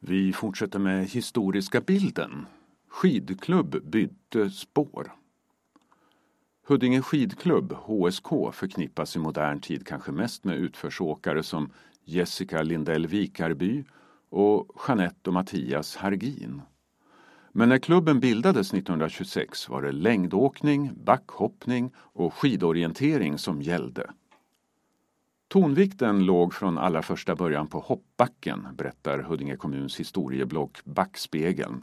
Vi fortsätter med historiska bilden. Skidklubb bytte spår. Huddinge skidklubb, HSK, förknippas i modern tid kanske mest med utförsåkare som Jessica Lindell Vikarby och Jeanette och Mattias Hargin. Men när klubben bildades 1926 var det längdåkning, backhoppning och skidorientering som gällde. Tonvikten låg från allra första början på hoppbacken, berättar Huddinge kommuns historieblogg Backspegeln.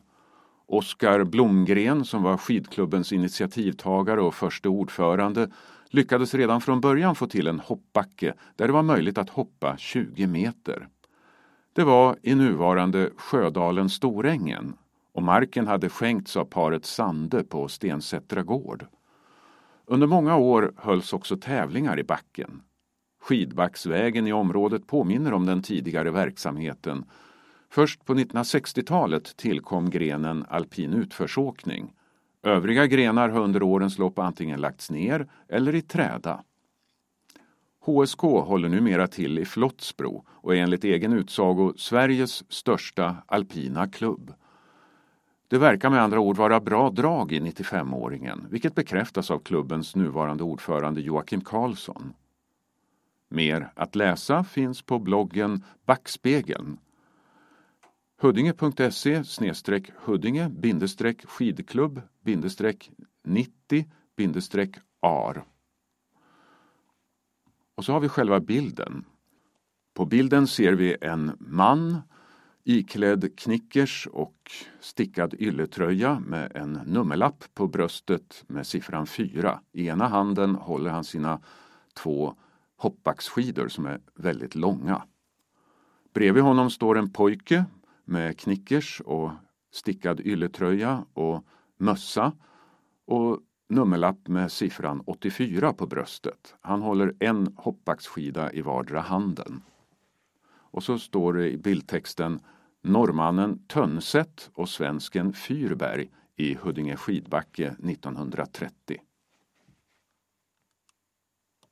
Oskar Blomgren, som var skidklubbens initiativtagare och förste ordförande, lyckades redan från början få till en hoppbacke där det var möjligt att hoppa 20 meter. Det var i nuvarande Sjödalen Storängen och marken hade skänkts av paret Sande på Stensättra gård. Under många år hölls också tävlingar i backen. Skidbacksvägen i området påminner om den tidigare verksamheten. Först på 1960-talet tillkom grenen alpin utförsåkning. Övriga grenar har under årens lopp antingen lagts ner eller i träda. HSK håller numera till i Flottsbro och är enligt egen utsago Sveriges största alpina klubb. Det verkar med andra ord vara bra drag i 95-åringen, vilket bekräftas av klubbens nuvarande ordförande Joakim Karlsson. Mer att läsa finns på bloggen Backspegeln. Huddinge.se Huddinge skidklubb 90 ar. Och så har vi själva bilden. På bilden ser vi en man iklädd knickers och stickad ylletröja med en nummerlapp på bröstet med siffran 4. I ena handen håller han sina två hoppbacksskidor som är väldigt långa. Bredvid honom står en pojke med knickers och stickad ylletröja och mössa och nummerlapp med siffran 84 på bröstet. Han håller en hoppbacksskida i vardera handen. Och så står det i bildtexten Norrmannen Tönset och svensken Fyrberg i Huddinge skidbacke 1930.